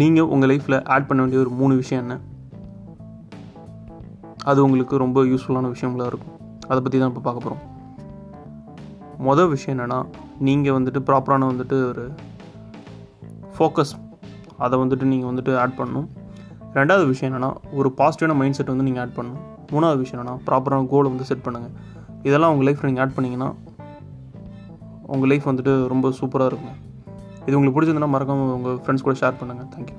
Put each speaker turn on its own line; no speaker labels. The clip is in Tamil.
நீங்கள் உங்கள் லைஃப்பில் ஆட் பண்ண வேண்டிய ஒரு மூணு விஷயம் என்ன? அது உங்களுக்கு ரொம்ப யூஸ்ஃபுல்லான விஷயங்களாக இருக்கும். அதை பற்றி தான் இப்போ பார்க்க போகிறோம் மொதல் விஷயம் என்னென்னா நீங்கள் வந்துட்டு ப்ராப்பரான வந்துட்டு ஒரு ஃபோக்கஸ் அதை வந்துட்டு நீங்கள் வந்துட்டு ஆட் பண்ணணும். ரெண்டாவது விஷயம் என்னென்னா ஒரு பாசிட்டிவான மைண்ட் செட் வந்து நீங்கள் ஆட் பண்ணணும். மூணாவது விஷயம் என்னென்னா ப்ராப்பரான கோலை வந்து செட் பண்ணுங்கள் இதெல்லாம் உங்கள் லைஃப்பில் நீங்கள் ஆட் பண்ணிங்கன்னா உங்கள் லைஃப் வந்துட்டு ரொம்ப சூப்பராக இருக்கும் இது உங்களுக்கு பிடிச்சிருந்தனா மறக்காமல் உங்கள் ஃப்ரெண்ட்ஸ் கூட ஷேர் பண்ணுங்கள் தேங்க்யூ